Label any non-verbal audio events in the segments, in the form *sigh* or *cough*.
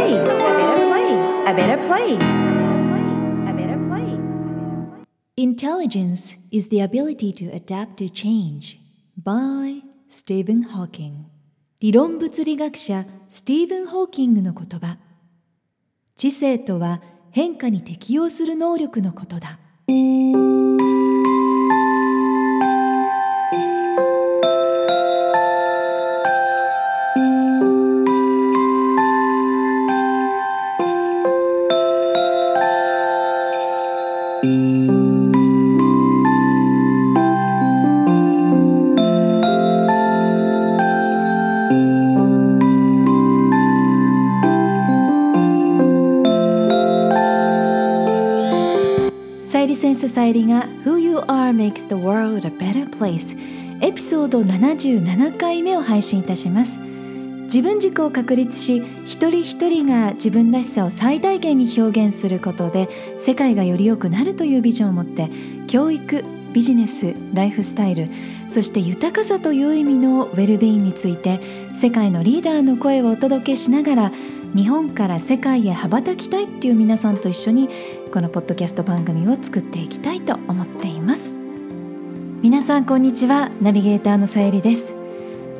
place. A better place. A better place. A better place. Intelligence is the ability to adapt to change by Stephen Hawking 理論物理学者スティーブン・ホーキングの言葉知性とは変化に適応する能力のことださゆりセンスさゆりが Who You Are Makes the World a Better Place エピソード77回目を配信いたします。自分軸を確立し一人一人が自分らしさを最大限に表現することで世界がより良くなるというビジョンを持って教育ビジネスライフスタイルそして豊かさという意味のウェルビーインについて世界のリーダーの声をお届けしながら日本から世界へ羽ばたきたいっていう皆さんと一緒にこのポッドキャスト番組を作っていきたいと思っています。皆さんこんにちは。ナビゲーターのさゆりです。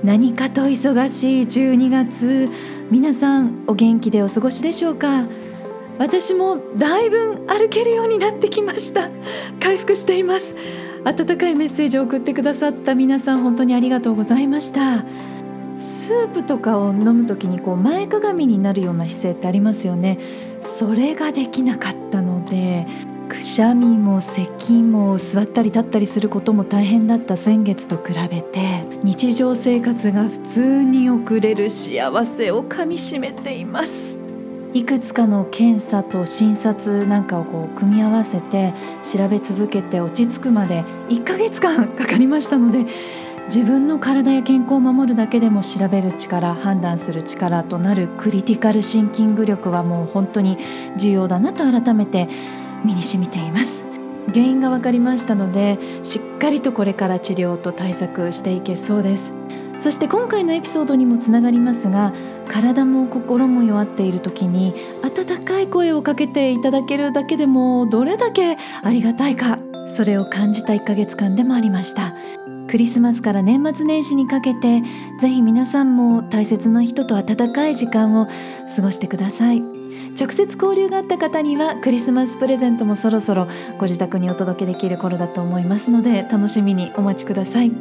何かと忙しい12月。皆さんお元気でお過ごしでしょうか？私もだいぶ歩けるようになってきました。回復しています。温かいメッセージを送ってくださった皆さん本当にありがとうございました。スープとかを飲む時にこう前かがみになるような姿勢ってありますよね。それができなかったのでくしゃみも咳も座ったり立ったりすることも大変だった先月と比べて日常生活が普通に送れる幸せをかみしめています。いくつかの検査と診察なんかをこう組み合わせて調べ続けて落ち着くまで1ヶ月間かかりましたので自分の体や健康を守るだけでも調べる力判断する力となるクリティカルシンキング力はもう本当に重要だなと改めて身に染みています。原因が分かりましたのでしっかりとこれから治療と対策していけそうです。そして今回のエピソードにもつながりますが体も心も弱っている時に温かい声をかけていただけるだけでもどれだけありがたいかそれを感じた1ヶ月間でもありました。クリスマスから年末年始にかけてぜひ皆さんも大切な人と温かい時間を過ごしてください。直接交流があった方にはクリスマスプレゼントもそろそろご自宅にお届けできる頃だと思いますので楽しみにお待ちください。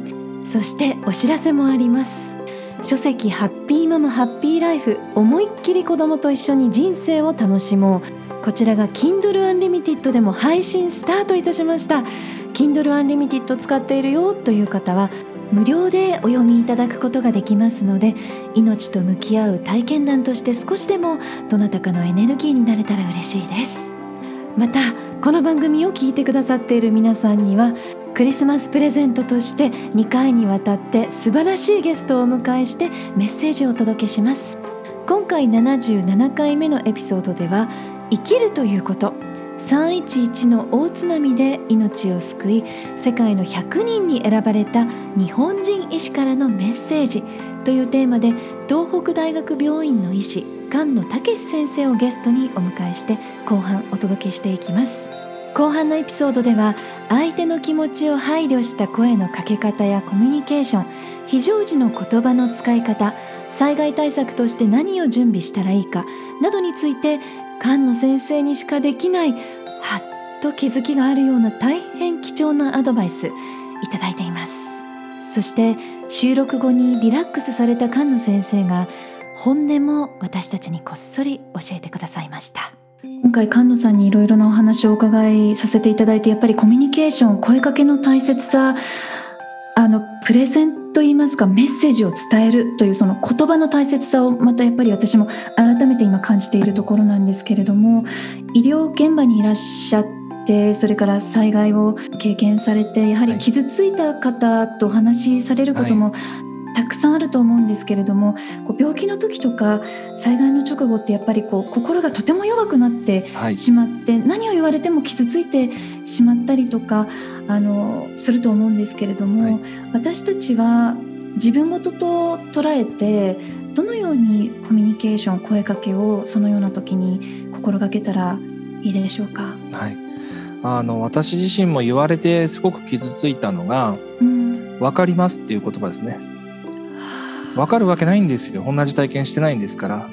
そしてお知らせもあります。書籍ハッピーママハッピーライフ思いっきり子供と一緒に人生を楽しもう。こちらが Kindle Unlimited でも配信スタートいたしました。Kindle Unlimited 使っているよという方は無料でお読みいただくことができますので命と向き合う体験談として少しでもどなたかのエネルギーになれたら嬉しいです。またこの番組を聞いてくださっている皆さんにはクリスマスプレゼントとして2回にわたって素晴らしいゲストをお迎えしてメッセージをお届けします。今回77回目のエピソードでは生きるということ。311の大津波で命を救い世界の100人に選ばれた日本人医師からのメッセージというテーマで東北大学病院の医師菅野武先生をゲストにお迎えして後半お届けしていきます。後半のエピソードでは相手の気持ちを配慮した声のかけ方やコミュニケーション非常時の言葉の使い方災害対策として何を準備したらいいかなどについて菅野先生にしかできないはっと気づきがあるような大変貴重なアドバイスいただいています。そして収録後にリラックスされた菅野先生が本音も私たちにこっそり教えてくださいました。今回菅野さんにいろいろなお話をお伺いさせていただいてやっぱりコミュニケーション声かけの大切さあのプレゼンといいますかメッセージを伝えるというその言葉の大切さをまたやっぱり私も改めて今感じているところなんですけれども医療現場にいらっしゃってそれから災害を経験されてやはり傷ついた方とお話しされることもさんあると思うんですけれどもこう病気の時とか災害の直後ってやっぱりこう心がとても弱くなってしまって、はい、何を言われても傷ついてしまったりとかあのすると思うんですけれども、はい、私たちは自分事と捉えてどのようにコミュニケーション声かけをそのような時に心がけたらいいでしょうか？はい、あの私自身も言われてすごく傷ついたのがうん「分かります」っていう言葉ですね。分かるわけないんですよ同じ体験してないんですから。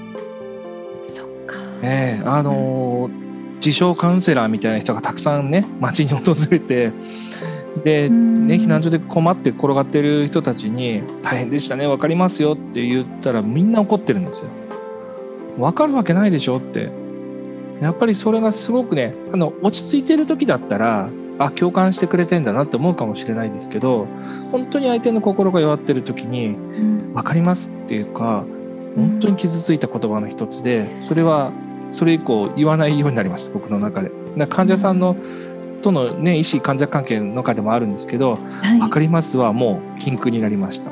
そっか。ええあのー自称カウンセラーみたいな人がたくさんね街に訪れてで、うんね、避難所で困って転がってる人たちに「大変でしたね分かりますよ」って言ったらみんな怒ってるんですよ。分かるわけないでしょってやっぱりそれがすごくねあの落ち着いてる時だったらあ共感してくれてんだなって思うかもしれないですけど本当に相手の心が弱ってる時にうん分かりますっていうか本当に傷ついた言葉の一つでそれはそれ以降言わないようになりました僕の中で。患者さんのとのね医師患者関係の中でもあるんですけどはい分かりますはもう禁句になりました。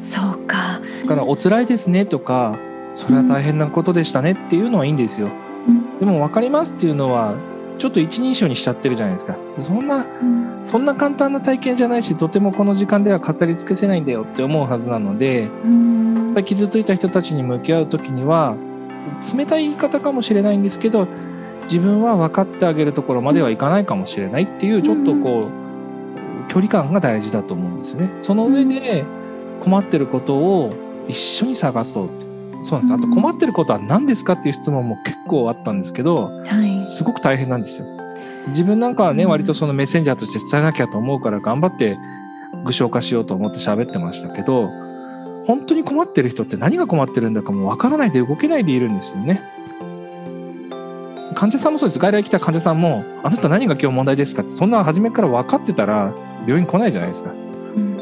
そうか。だからお辛いですねとかそれは大変なことでしたねっていうのはいいんですよ。うんでも分かりますっていうのはちょっと一人称にしちゃってるじゃないですか。そんなうんそんな簡単な体験じゃないしとてもこの時間では語り尽くせないんだよって思うはずなのでやっうんぱり傷ついた人たちに向き合う時には冷たい言い方かもしれないんですけど自分は分かってあげるところまではいかないかもしれないっていうちょっとこう距離感が大事だと思うんですよね。その上で困ってることを一緒に探そうそうなんですあと困ってることは何ですかっていう質問も結構あったんですけどはい。すごく大変なんですよ。自分なんかはね、うん割とそのメッセンジャーとして伝えなきゃと思うから頑張って具象化しようと思って喋ってましたけど本当に困ってる人って何が困ってるんだかもう分からないで動けないでいるんですよね。患者さんもそうです外来来た患者さんも「あなた何が今日問題ですか?」ってそんな初めから分かってたら病院来ないじゃないですか。うん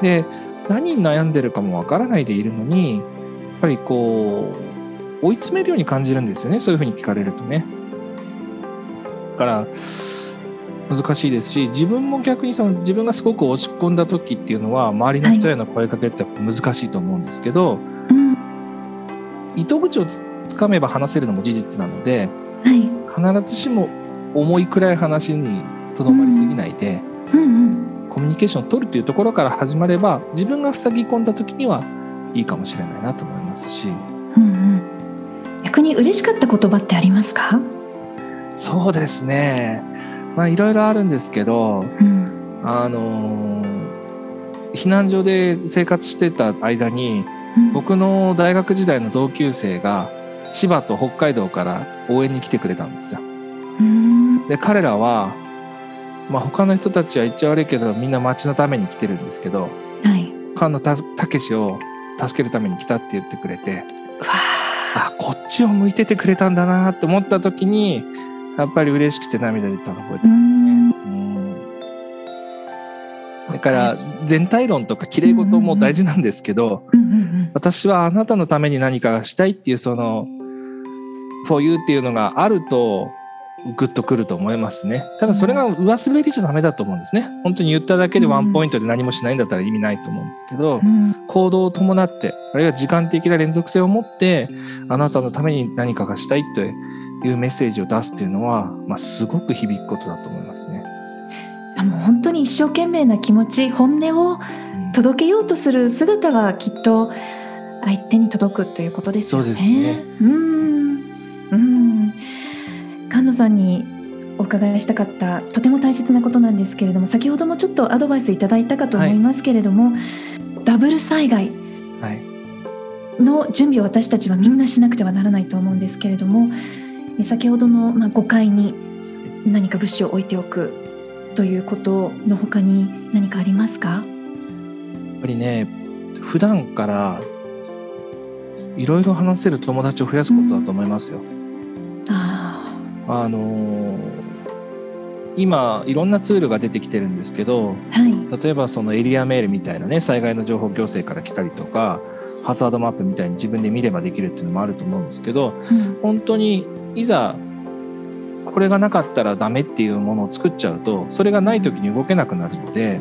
で何に悩んでるかも分からないでいるのにぱりこう追い詰めるように感じるんですよねそういうふうに聞かれるとね。だから難しいですし自分も逆にその自分がすごく落ち込んだ時っていうのは周りの人への声かけって難しいと思うんですけど、うん糸口をつかめば話せるのも事実なのではい。必ずしも重い暗い話にとどまりすぎないで。うんうんコミュニケーションを取るというところから始まれば自分が塞ぎ込んだ時にはいいかもしれないなと思いますしうんうん。逆に嬉しかった言葉ってありますか？そうですねまあいろいろあるんですけどうんあのー避難所で生活してた間にうん僕の大学時代の同級生が千葉と北海道から応援に来てくれたんですよ。うんで彼らはまあ他の人たちは言っちゃ悪いけどみんな町のために来てるんですけどはい。菅野たたけしを助けるために来たって言ってくれてわあこっちを向いててくれたんだなって思った時にやっぱり嬉しくて涙出たの覚えてますね。だから全体論とか綺麗事も大事なんですけど。私はあなたのために何かがしたいっていうその「for you」っていうのがあるとグッとくると思いますね。ただそれが上滑りじゃダメだと思うんですね。本当に言っただけでワンポイントで何もしないんだったら意味ないと思うんですけどうん。行動を伴ってあるいは時間的な連続性を持ってあなたのために何かがしたいというメッセージを出すっていうのは、まあ、すごく響くことだと思いますね。あもう本当に一生懸命な気持ち本音をうん。届けようとする姿はきっと相手に届くということですよね。そうですね。うん。うん。菅野さんにお伺いしたかったとても大切なことなんですけれども先ほどもちょっとアドバイスいただいたかと思いますけれども、ダブル災害はい。の準備を私たちはみんなしなくてはならないと思うんですけれどもえ先ほどの、まあ、5階に何か物資を置いておくということの他に何かありますか？やっぱりね普段からいろいろ話せる友達を増やすことだと思いますよ。ああのー今いろんなツールが出てきてるんですけどあはい。例えばそのエリアメールみたいなね災害の情報行政から来たりとかハザードマップみたいに自分で見ればできるっていうのもあると思うんですけどうん。本当にいざこれがなかったらダメっていうものを作っちゃうとそれがない時に動けなくなるので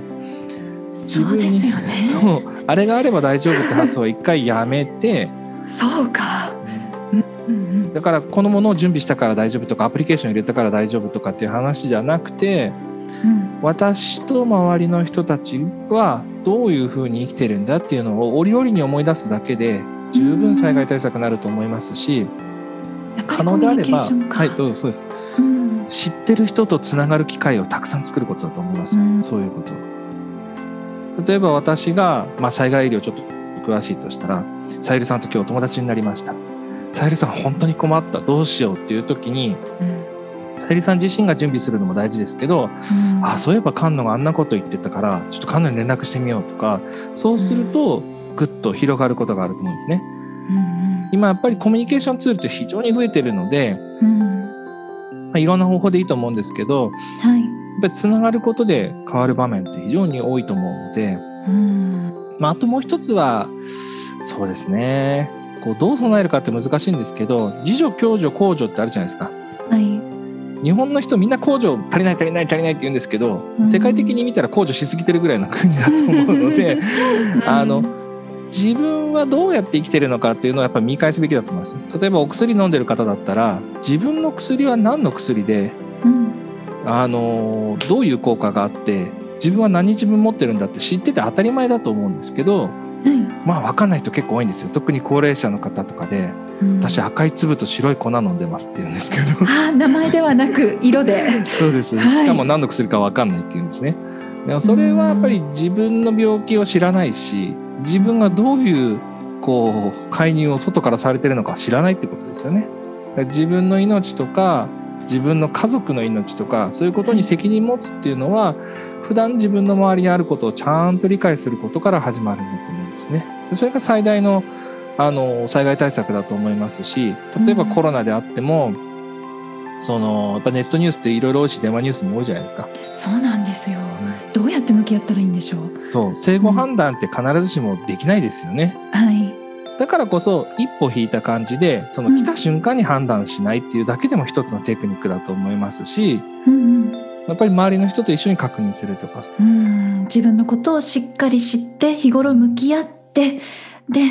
そうですよね。そうあれがあれば大丈夫って発想を一回やめてそうかだからこのものを準備したから大丈夫とかアプリケーション入れたから大丈夫とかっていう話じゃなくてうん私と周りの人たちはどういうふうに生きてるんだっていうのを折々に思い出すだけで十分災害対策になると思いますし、やっぱ可能であればはいどうぞそうです。うん。知ってる人とつながる機会をたくさん作ることだと思います。よ、うん。そういうこと。例えば私が、まあ、災害医療ちょっと詳しいとしたらさゆりさんと今日お友達になりましたさゆりさん本当に困った。どうしようっていう時にうんさゆりさん自身が準備するのも大事ですけど、うん。あそういえば菅野があんなこと言ってたからちょっと菅野に連絡してみようとかそうするとぐっと広がることがあると思うんですね。うん今やっぱりコミュニケーションツールって非常に増えてるので、うん。まあ、いろんな方法でいいと思うんですけどはい。やっぱりつながることで変わる場面って非常に多いと思うので、うん。まあ、あともう一つはそうですねこうどう備えるかって難しいんですけど自助共助公助ってあるじゃないですか。はい。日本の人みんな公助足りない足りない足りないって言うんですけど、うん。世界的に見たら公助しすぎてるぐらいの国だと思うので *laughs* あの自分はどうやって生きてるのかっていうのをやっぱり見返すべきだと思います。例えばお薬飲んでる方だったら自分の薬は何の薬でうん。あのどういう効果があって自分は何日分持ってるんだって知ってて当たり前だと思うんですけどはいまあ分かんない人結構多いんですよ。特に高齢者の方とかでうん。私赤い粒と白い粉飲んでますって言うんですけど。あ名前ではなく色で。そうです、はい。しかも何の薬か分かんないって言うんですね。でもそれはやっぱり自分の病気を知らないし自分がどういうこう介入を外からされてるのか知らないってことですよね。自分の命とか自分の家族の命とかそういうことに責任持つっていうのは普段自分の周りにあることをちゃんと理解することから始まるんだと思うんですね。でそれが最大のあの災害対策だと思いますし例えばうんコロナであっても、そのやっぱネットニュースっていろいろ多いし電話ニュースも多いじゃないですか。そうなんですよどうやって向き合ったらいいんでしょう？そう生後判断って必ずしもできないですよね。はいだからこそ一歩引いた感じでその来た瞬間に判断しないっていうだけでも一つのテクニックだと思いますしうんやっぱり周りの人と一緒に確認するとか。うんうん。自分のことをしっかり知って日頃向き合ってで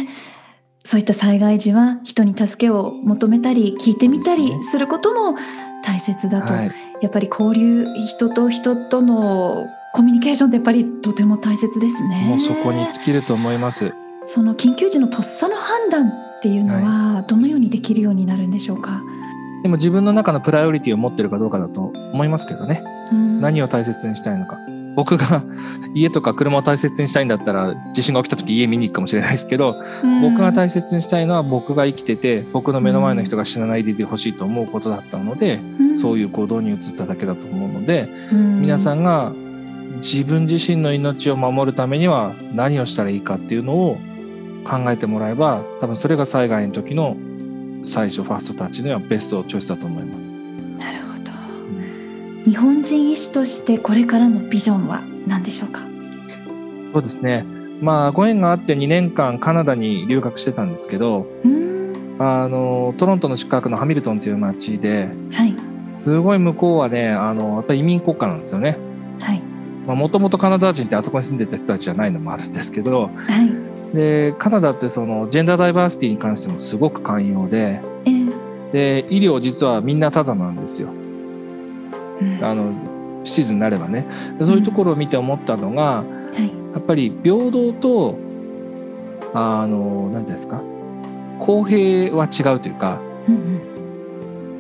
そういった災害時は人に助けを求めたり聞いてみたりすることも大切だと、はい、やっぱり交流人と人とのコミュニケーションってやっぱりとても大切ですね。もうそこに尽きると思います。その緊急時のとっさの判断っていうのはどのようにできるようになるんでしょうか？でも自分の中のプライオリティを持ってるかどうかだと思いますけどね。何をを大切にしたいのか。僕が *laughs* 家とか車を大切にしたいんだったら地震が起きた時家見に行くかもしれないですけど、僕が大切にしたいのは僕が生きてて僕の目の前の人が死なないでいてほしいと思うことだったので、そういう行動に移っただけだと思うので、皆さんんが自分自身の命を守るためには何をしたらいいかっていうのを考えてもらえば多分それが災害の時の最初ファーストタッチではベストチョイスだと思います。なるほど日本人医師としてこれからのビジョンは何でしょうか？そうですねまあご縁があって2年間カナダに留学してたんですけどうんあのトロントの近くのハミルトンという町ではいすごい向こうはねあのやっぱり移民国家なんですよね。はいもともとカナダ人ってあそこに住んでた人たちじゃないのもあるんですけどはいでカナダってそのジェンダーダイバーシティに関してもすごく寛容でえーで医療実はみんなタダなんですよ。うん。あのシーズンになればね。でそういうところを見て思ったのがはい。やっぱり平等とあの何ですか？公平は違うというかうん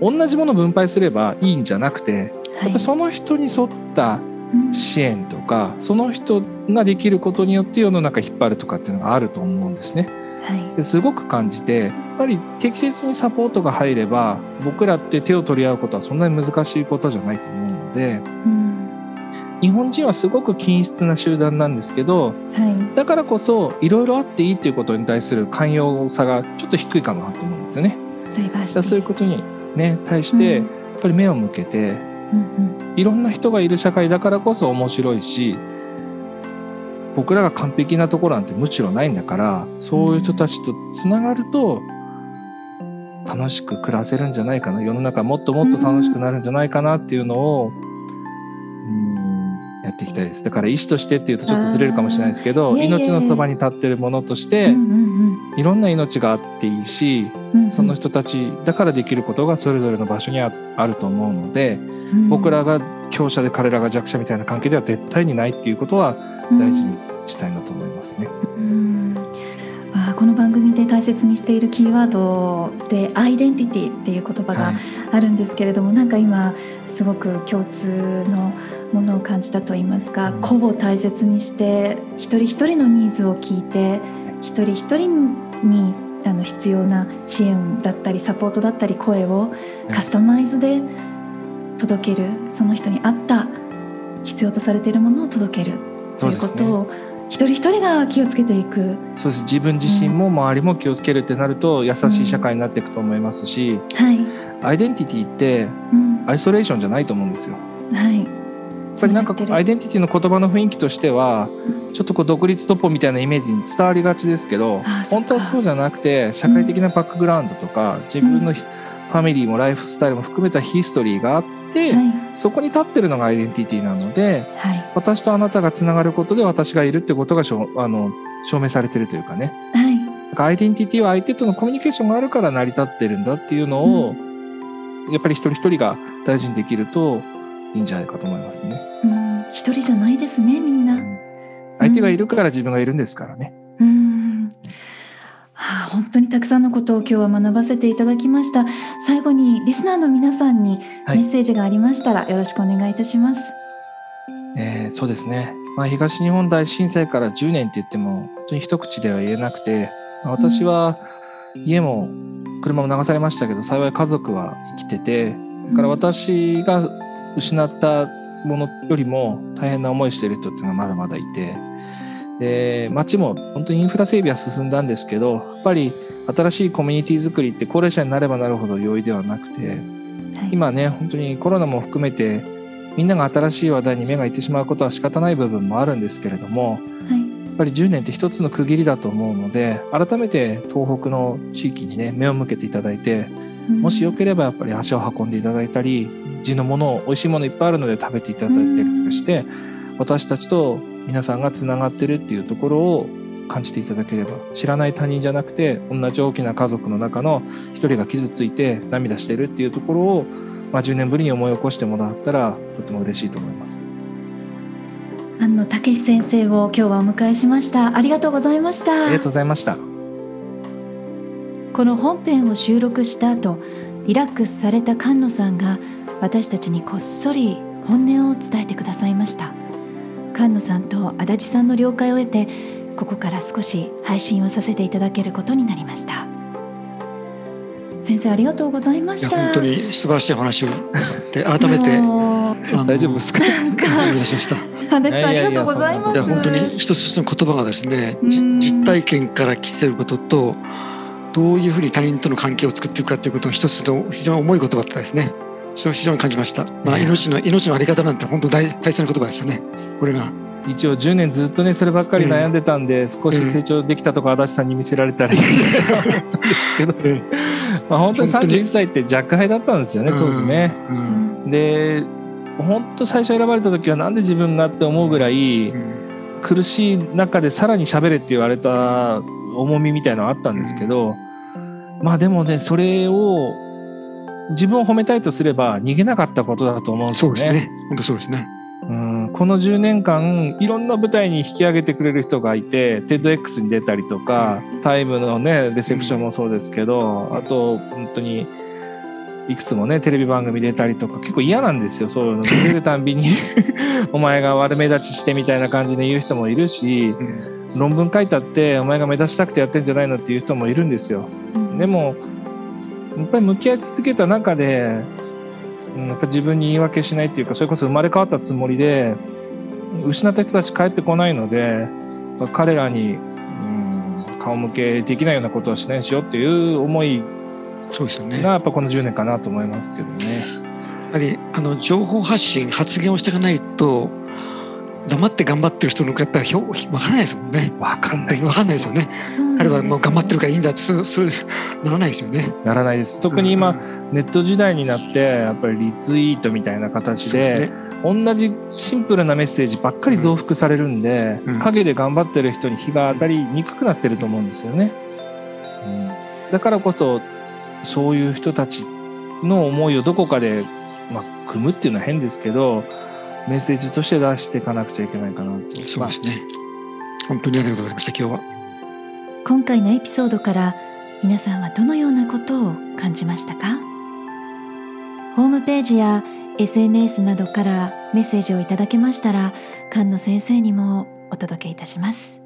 うん。同じものを分配すればいいんじゃなくてはい。やっぱりその人に沿ったうん。支援とかその人ができることによって世の中引っ張るとかっていうのがあると思うんですね。はい。ですごく感じてやっぱり適切にサポートが入れば僕らって手を取り合うことはそんなに難しいことじゃないと思うのでうん。日本人はすごく均質な集団なんですけどはい。だからこそいろいろあっていいっていうことに対する寛容さがちょっと低いかなと思うんですよね。そういうことにね対してやっぱり目を向けてうん。いろんな人がいる社会だからこそ面白いし僕らが完璧なところなんてむしろないんだからそういう人たちとつながると楽しく暮らせるんじゃないかな。世の中もっともっと楽しくなるんじゃないかなっていうのをっっていきたいです。だから医師としてっていうとちょっとずれるかもしれないですけど命のそばに立ってるものとして、いろんな命があっていいしその人たちだからできることがそれぞれの場所にああると思うので、うん。僕らが強者で彼らが弱者みたいな関係では絶対にないっていうことは大事にしたいなと思いますね。うん。あーこの番組で大切にしているキーワードでアイデンティティっていう言葉がはい。あるんですけれども、なんか今すごく共通のものを感じたと言いますか、うん。個を大切にして一人一人のニーズを聞いて一人一人にあの必要な支援だったりサポートだったり声をカスタマイズで届けるその人に合った必要とされているものを届けるということを一人一人が気をつけていく。そうです。自分自身も周りも気をつけるってなると優しい社会になっていくと思いますし、はい、アイデンティティってうん、アイソレーションじゃないと思うんですよ。はい。やっぱりなんかアイデンティティの言葉の雰囲気としてはちょっとこう独立突破みたいなイメージに伝わりがちですけど本当はそうじゃなくて社会的なバックグラウンドとか自分のひファミリーもライフスタイルも含めたヒストリーがあってはい、そこに立ってるのがアイデンティティなのではい、私とあなたがつながることで私がいるってことがしょあの証明されてるというかね。はい。なんかアイデンティティは相手とのコミュニケーションがあるから成り立ってるんだっていうのを、やっぱり一人一人が大事にできるといいんじゃないかと思いますね。うん、一人じゃないですね、みんな。相手がいるから自分がいるんですからね。うん。はあ、本当にたくさんのことを今日は学ばせていただきました。最後にリスナーの皆さんにはいメッセージがありましたらよろしくお願いいたします。えーそうですね、まあ、東日本大震災から10年って言っても本当に一口では言えなくてまあ私は家も車も流されましたけど幸い家族は生きててだから私が失ったものよりも大変な思いしてる人っていうのがまだまだいてで街も本当にインフラ整備は進んだんですけどやっぱり新しいコミュニティ作りって高齢者になればなるほど容易ではなくてはい、今ね本当にコロナも含めてみんなが新しい話題に目がいってしまうことは仕方ない部分もあるんですけれどもはい、やっぱり10年って一つの区切りだと思うので改めて東北の地域にね目を向けていただいてうんもしよければやっぱり足を運んでいただいたり地のものを美味しいものいっぱいあるので食べていただいたりとかして私たちと皆さんがつながってるっていうところを感じていただければ知らない他人じゃなくて同じ大きな家族の中の一人が傷ついて涙してるっていうところを、まあ、10年ぶりに思い起こしてもらったらとても嬉しいと思います。安野武先生を今日はお迎えしました。ありがとうございました。ありがとうございました。この本編を収録した後リラックスされた菅野さんが私たちにこっそり本音を伝えてくださいました。菅野さんと足立さんの了解を得てここから少し配信をさせていただけることになりました。先生ありがとうございまいやした本当に素晴らしいお話を。で改めて大丈夫ですか？なんか思い出しました。い足立さんありがとうございます。や本当に一つ一つの言葉がですね、実体験から来てることとどういうふうに他人との関係を作っていくかということの一つの非常に重い言葉だったですね。それを非常に感じました。まあ命の命のあり方なんて本当大大切な言葉ですよね。これが。一応10年ずっとねそればっかり悩んでたんで、少し成長できたとこ足立さんに見せられたらいいんですけど、え *laughs* *laughs* まあ本当に本当に31歳って若輩だったんですよね当時ね。うんで本当最初選ばれた時はなんで自分がって思うぐらいうん苦しい中でさらに喋れって言われた重みみたいなのあったんですけど、まあでもねそれを自分を褒めたいとすれば逃げなかったことだと思うんですよね。そうですね。本当そうですね。うんこの10年間いろんな舞台に引き上げてくれる人がいて TEDx に出たりとか、タイムのねレセプションもそうですけど、あと本当にいくつもねテレビ番組出たりとか結構嫌なんですよそういうの出るたんびに *laughs* お前が悪目立ちしてみたいな感じで言う人もいるしうん論文書いたってお前が目立ちたくてやってんじゃないのっていう人もいるんですよ。でもやっぱり向き合い続けた中で、うん、やっぱ自分に言い訳しないっていうかそれこそ生まれ変わったつもりで失った人たち帰ってこないので彼らに、うん、顔向けできないようなことはしないしようっていう思いそうですよね。がやっぱこの10年かなと思いますけどね。やはりあの情報発信発言をしていかないと黙って頑張ってる人のやっぱりひょ分からないですもんね。わかんない分かんないですよね。彼はもう頑張ってるからいいんだってそうそうならないですよね。ならないです特に今、うんネット時代になってやっぱりリツイートみたいな形でね同じシンプルなメッセージばっかり増幅されるんで、うん陰で頑張ってる人に日が当たりにくくなってると思うんですよね。うん、だからこそそういう人たちの思いをどこかで、まあ、組むっていうのは変ですけどメッセージとして出していかなくちゃいけないかなと。そうですね。本当にありがとうございました、今日は。今回のエピソードから皆さんはどのようなことを感じましたか？ホームページや SNS などからメッセージをいただけましたら菅野先生にもお届けいたします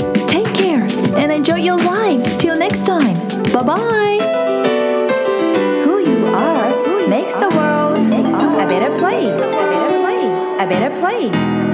And your life Till next time Bye bye Who you are makes the world a better place. A better place. A better place.